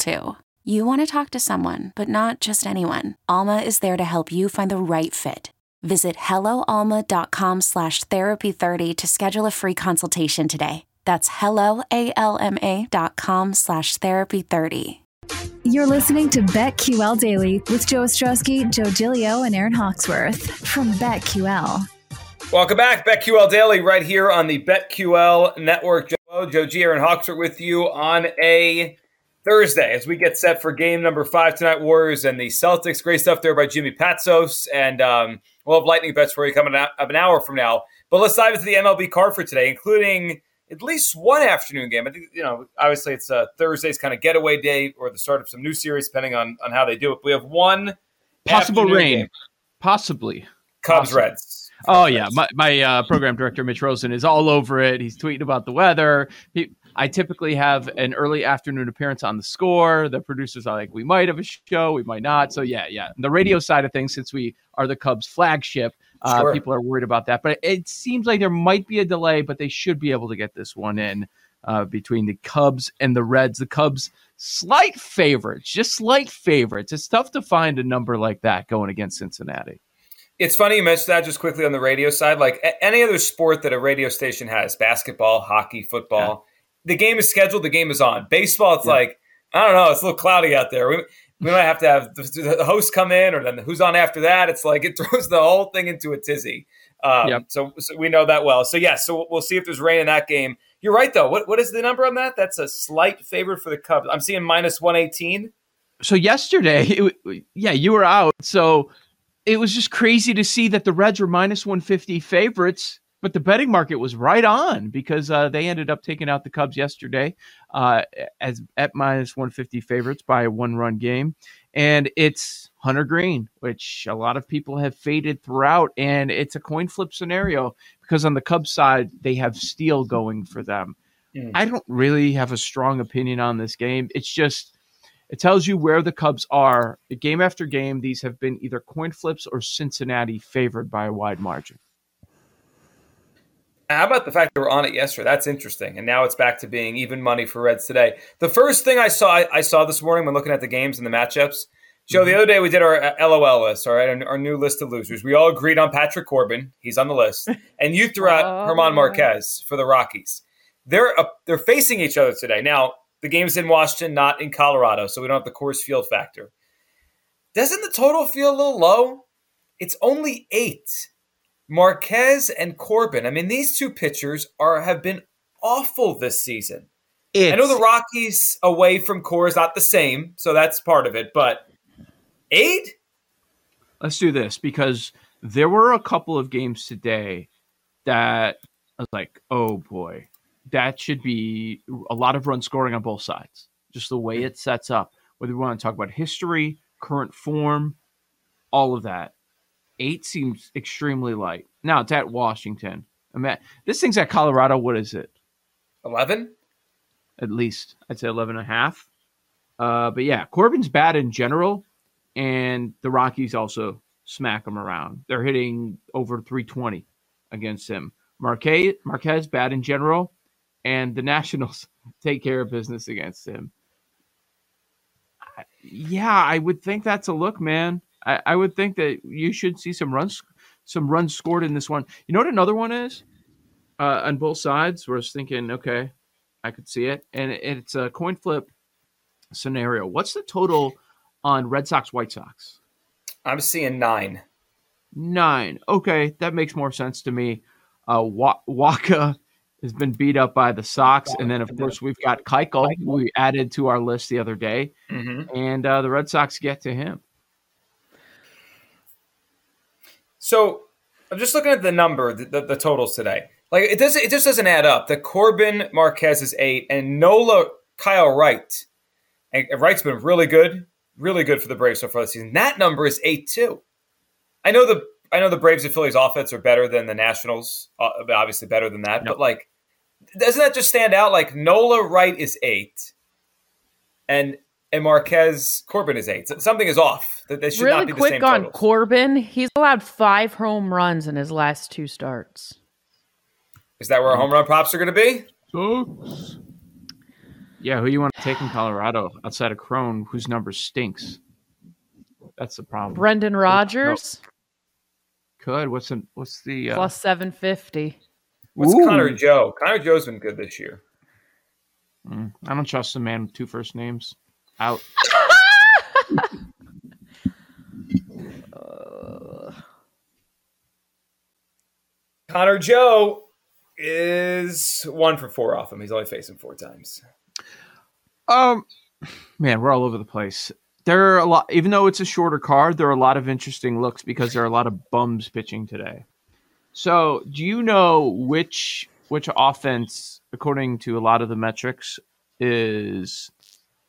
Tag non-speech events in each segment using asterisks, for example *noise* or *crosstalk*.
too. You want to talk to someone, but not just anyone. Alma is there to help you find the right fit. Visit helloalma.com slash therapy30 to schedule a free consultation today. That's helloalma.com slash therapy30. You're listening to BetQL Daily with Joe Ostrowski, Joe Gilio, and Aaron Hawksworth from BetQL. Welcome back, BetQL Daily, right here on the BetQL Network. Joe, Joe G, Aaron Hawksworth with you on a Thursday as we get set for game number five tonight. Warriors and the Celtics. Great stuff there by Jimmy Patsos, and um, we'll have lightning bets for you coming up an hour from now. But let's dive into the MLB card for today, including at least one afternoon game. I think you know, obviously it's a Thursday's kind of getaway day or the start of some new series, depending on on how they do it. We have one possible rain, game. possibly Cubs possibly. Reds. Oh yeah, my, my uh, program director Mitch Rosen is all over it. He's tweeting about the weather. He, I typically have an early afternoon appearance on the score. The producers are like, we might have a show, we might not. So yeah, yeah. The radio side of things, since we are the Cubs flagship, uh, sure. people are worried about that. But it seems like there might be a delay, but they should be able to get this one in uh, between the Cubs and the Reds. The Cubs slight favorites, just slight favorites. It's tough to find a number like that going against Cincinnati. It's funny you mentioned that just quickly on the radio side. Like any other sport that a radio station has, basketball, hockey, football, the game is scheduled, the game is on. Baseball, it's yeah. like I don't know, it's a little cloudy out there. We, we might have to have the, the host come in, or then who's on after that. It's like it *laughs* throws the whole thing into a tizzy. Um, yep. so, so, we know that well. So yeah, so we'll see if there's rain in that game. You're right though. What what is the number on that? That's a slight favorite for the Cubs. I'm seeing minus one eighteen. So yesterday, it, yeah, you were out. So it was just crazy to see that the Reds were minus one fifty favorites but the betting market was right on because uh, they ended up taking out the Cubs yesterday uh, as at minus 150 favorites by a one run game. And it's Hunter Greene, which a lot of people have faded throughout. And it's a coin flip scenario because on the Cubs side, they have Steele going for them. Mm. I don't really have a strong opinion on this game. It's just. It tells you where the Cubs are. Game after game, these have been either coin flips or Cincinnati favored by a wide margin. How about the fact that we're on it yesterday? That's interesting. And now it's back to being even money for Reds today. The first thing I saw I, I saw this morning when looking at the games and the matchups, Joe, the mm-hmm. other day we did our uh, LOL list, all right, our, our, new list of losers. We all agreed on Patrick Corbin. He's on the list. *laughs* And you threw out oh. German Marquez for the Rockies. They're uh, they're facing each other today. Now, the game's in Washington, not in Colorado, so we don't have the Coors Field factor. Doesn't the total feel a little low? It's only eight. Marquez and Corbin. I mean, these two pitchers are have been awful this season. It's, I know the Rockies away from Coors not the same, so that's part of it. But eight. Let's do this because there were a couple of games today that I was like, oh boy, that should be a lot of run scoring on both sides. Just the way hmm. it sets up. Whether we want to talk about history, current form, all of that eight seems extremely light. Now it's at Washington. I mean, this thing's at Colorado. What is it? 11? At least. I'd say 11 and a half. Uh, but yeah, Corbin's bad in general, and the Rockies also smack him around. They're hitting over 320 against him. Marquez, Marquez bad in general, and the *laughs* Nationals take care of business against him. Yeah, I would think that's a look, man. I, I would think that you should see some runs, some runs scored in this one. You know what another one is uh, on both sides? Where I was thinking, okay, I could see it, and it's a coin flip scenario. What's the total on Red Sox White Sox? I'm seeing nine. Nine. Okay, that makes more sense to me. Uh, Wacha has been beat up by the Sox, and then of course we've got Keuchel, who we added to our list the other day, mm-hmm. and uh, the Red Sox get to him. So I'm just looking at the number, the, the, the totals today. Like it doesn't, it just doesn't add up. The Corbin Marquez is eight, and Nola Kyle Wright, and Wright's been really good, really good for the Braves so far this season. That number is eight too. I know the I know the Braves and Phillies offense are better than the Nationals, uh, obviously better than that. Yep. But like, doesn't that just stand out? Like Nola Wright is eight, and and Marquez Corbin is eight. Something is off. That they should really not be the quick same on totals. Corbin. He's allowed five home runs in his last two starts. Is that where home run props are going to be? Sucks. Yeah, who you want to take in Colorado outside of Cron, whose number stinks? That's the problem. Brendan Rodgers. Could what's the what's the uh... plus seven fifty? What's Ooh. Connor Joe? Connor Joe's been good this year. Mm, I don't trust a man with two first names. Out. uh... *laughs* Connor Joe is one for four off him. He's only facing four times. Um, man, we're all over the place. There are a lot, even though it's a shorter card, there are a lot of interesting looks because there are a lot of bums pitching today. So, do you know which which offense, according to a lot of the metrics, is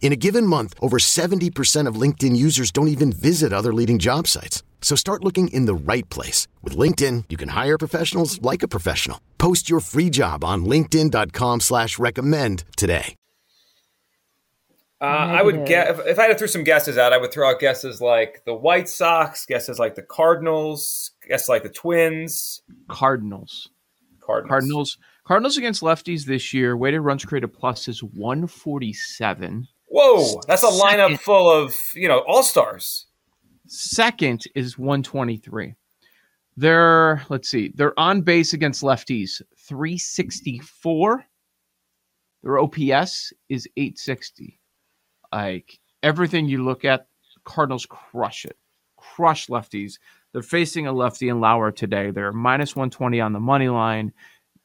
In a given month, over 70% of LinkedIn users don't even visit other leading job sites. So start looking in the right place. With LinkedIn, you can hire professionals like a professional. Post your free job on linkedin.com slash recommend today. Uh, I would get if, if, I had to throw some guesses out, I would throw out guesses like the White Sox, guesses like the Cardinals, guesses like the Twins. Cardinals. Cardinals. Cardinals. Cardinals against lefties this year. Weighted runs created plus is 147. Whoa, that's a Second, lineup full of, you know, all-stars. Second is 123. They're, let's see, they're on base against lefties 364. Their OPS is 860. Like everything you look at, Cardinals crush it, crush lefties. They're facing a lefty in Lauer today. They're minus 120 on the money line.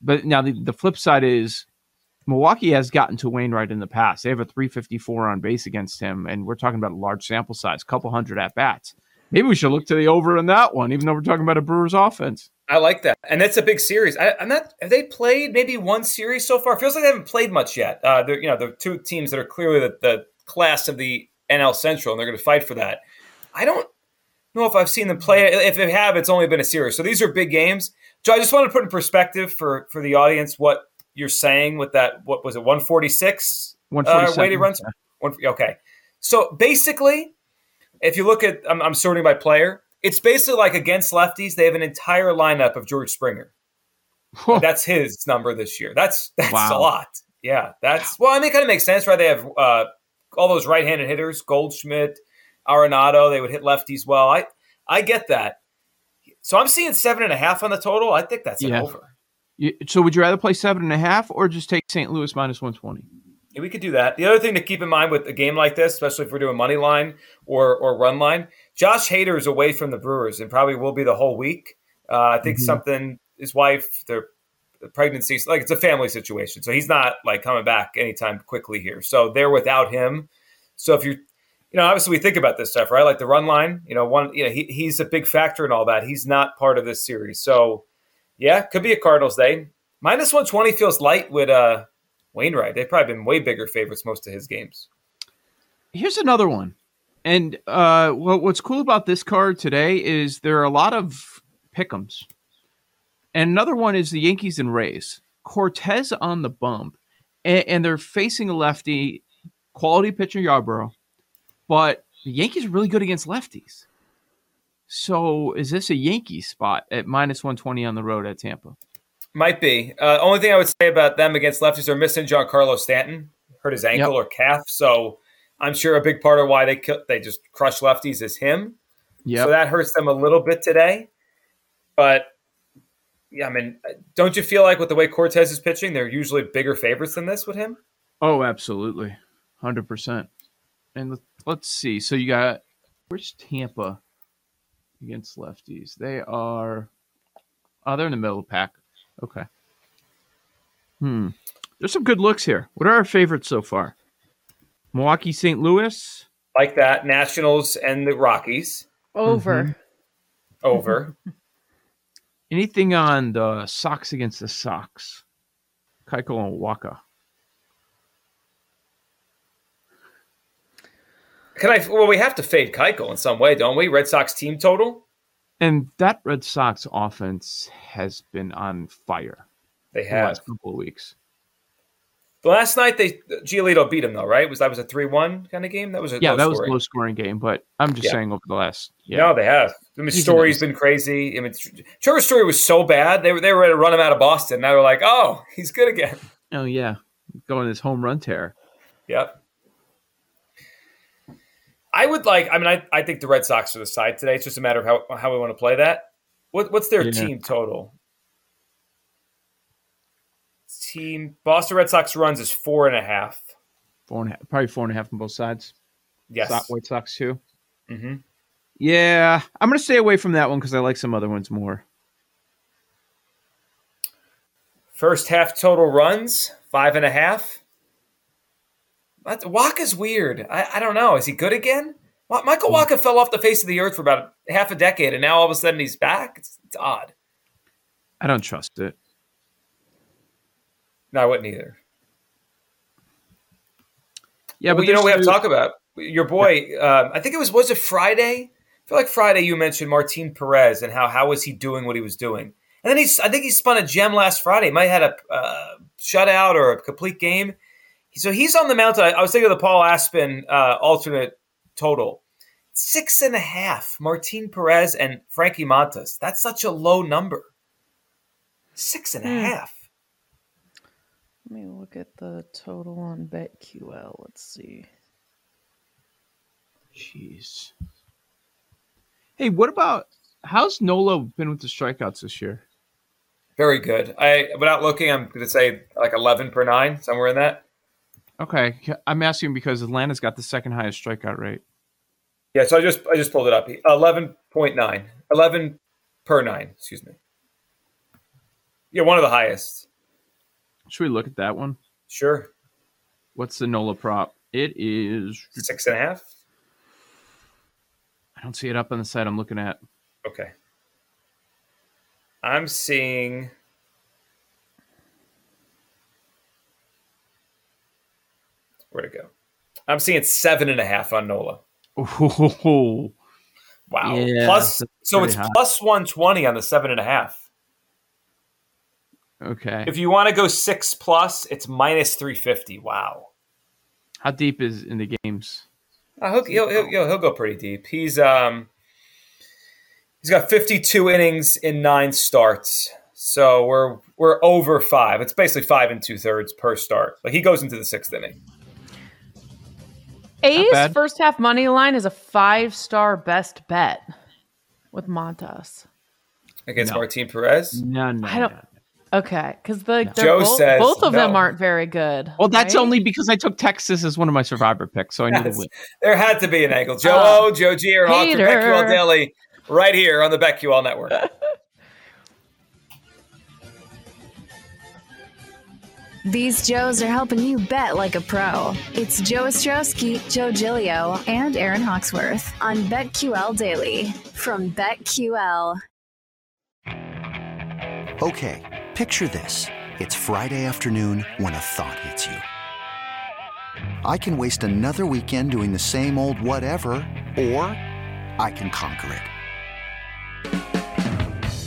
But now the, the flip side is Milwaukee has gotten to Wainwright in the past. They have a 354 on base against him, and we're talking about a large sample size, couple hundred at bats. Maybe we should look to the over in that one, even though we're talking about a Brewers offense. I like that, and that's a big series. I, am not. Have they played maybe one series so far? It feels like they haven't played much yet. Uh, you know, the two teams that are clearly the, the class of the NL Central, and they're going to fight for that. I don't know if I've seen them play. If they have, it's only been a series. So these are big games. So I just want to put in perspective for for the audience what you're saying with that. What was it? 146 uh, weighted runs. One, okay. So basically, if you look at, I'm, I'm sorting by player. It's basically like against lefties, they have an entire lineup of George Springer. that's his number this year. That's that's wow. a lot. Yeah, that's well. I mean, it kind of makes sense, right? They have uh, all those right-handed hitters, Goldschmidt, Arenado. They would hit lefties well. I I get that. So I'm seeing seven and a half on the total. I think that's an yeah. over. You, so would you rather play seven and a half or just take St. Louis minus one twenty? Yeah, we could do that. The other thing to keep in mind with a game like this, especially if we're doing money line or or run line, Josh Hader is away from the Brewers and probably will be the whole week. Uh, I think mm-hmm. something his wife, their pregnancy, like it's a family situation, so he's not like coming back anytime quickly here. So they're without him. So if you you know, obviously we think about this stuff, right? Like the run line, you know, one, you know, he, he's a big factor in all that. He's not part of this series. So, yeah, could be a Cardinals day. Minus 120 feels light with uh, Wainwright. They've probably been way bigger favorites most of his games. Here's another one. And uh, what, what's cool about this card today is there are a lot of pick'ems. And another one is the Yankees and Rays. Cortes on the bump, and, and they're facing a lefty, quality pitcher Yarbrough, but the Yankees are really good against lefties. So is this a Yankee spot at minus 120 on the road at Tampa? Might be. Uh, only thing I would say about them against lefties are missing Giancarlo Stanton, hurt his ankle Yep. or calf. So I'm sure a big part of why they kill, they just crush lefties is him. Yeah. So that hurts them a little bit today. But yeah, I mean, don't you feel like with the way Cortes is pitching, they're usually bigger favorites than this with him? Oh, absolutely, hundred percent. And let- let's see. So you got where's Tampa against lefties? They are. Oh, they're in the middle of the pack. Okay. Hmm. There's some good looks here. What are our favorites so far? Milwaukee, St. Louis. Like that, Nationals and the Rockies Over. Mm-hmm. over. *laughs* Anything on the Sox against the Sox? Keuchel and Wacha. Can I? Well, we have to fade Keuchel in some way, don't we? Red Sox team total. And that Red Sox offense has been on fire They have the last couple of weeks. The last night they Giolito beat him though, right? Was that was a three one kind of game? That was a Yeah, that was a low scoring game, but I'm just Yeah. saying over the last yeah. No, they have. I mean, He's story's been crazy. I mean, Trevor's story was so bad they were they were ready to run him out of Boston. Now they're like, oh, he's good again. Oh yeah, going his home run tear. Yep. I would like. I mean, I, I think the Red Sox are the side today. It's just a matter of how how we want to play that. What what's their Yeah. team total? Team Boston Red Sox runs is four and a half. Four and a half, probably four and a half on both sides. Yes. So- White Sox too. hmm Yeah, I'm gonna stay away from that one because I like some other ones more. First half total runs five and a half. Wacha's weird. I, I don't know. Is he good again? Michael Wacha fell off the face of the earth for about half a decade, and now all of a sudden he's back. It's, it's odd. I don't trust it. No, I wouldn't either. Yeah, well, but you know we have to talk about your boy. Um, I think it was was it Friday. I feel like Friday you mentioned Martin Perez and how how was he doing what he was doing, and then he's I think he spun a gem last Friday. Might have had a uh, shutout or a complete game. So he's on the mound. I, I was thinking of the Paul Aspen uh, alternate total six and a half. Martin Perez and Frankie Montas. That's such a low number. Six and a Hmm. half. Let me look at the total on BetQL. Let's see. Jeez. Hey, what about how's Nola been with the strikeouts this year? Very good. I without looking, I'm going to say like eleven per nine, somewhere in that. Okay, I'm asking because Atlanta's got the second highest strikeout rate. Yeah, so I just I just pulled it up. Eleven point nine. Eleven per nine, excuse me. Yeah, one of the highest. Should we look at that one? Sure. What's the Nola prop? It is. Six and a half. I don't see it up on the site I'm looking at. Okay. I'm seeing where'd it go? I'm seeing seven and a half on Nola. Oh, Wow. Yeah, plus so it's high. plus one twenty on the seven and a half. okay. If you want to go six plus, it's minus three fifty. Wow. How deep is in the games? Uh, he'll, he'll, he'll, he'll, he'll go pretty deep. He's um he's got 52 innings in nine starts. So we're we're over five. It's basically five and two thirds per start. Like he goes into the sixth inning. A's first half money line is a five star best bet with Montas. against No. Martin Perez. No, no. I don't- no. Okay, because the they're Joe both, says both of them aren't very good. Well, that's right? only because I took Texas as one of my survivor picks, so I knew to That's- win. There had to be an angle. Joe Uh, O, Joe G, or Hawk from Daily, right here on the BetQL Network. *laughs* These Joes are helping you bet like a pro. It's Joe Ostrowski, Joe Gilio, and Aaron Hawksworth on BetQL Daily from BetQL. Okay, picture this. It's Friday afternoon when a thought hits you. I can waste another weekend doing the same old whatever, or I can conquer it.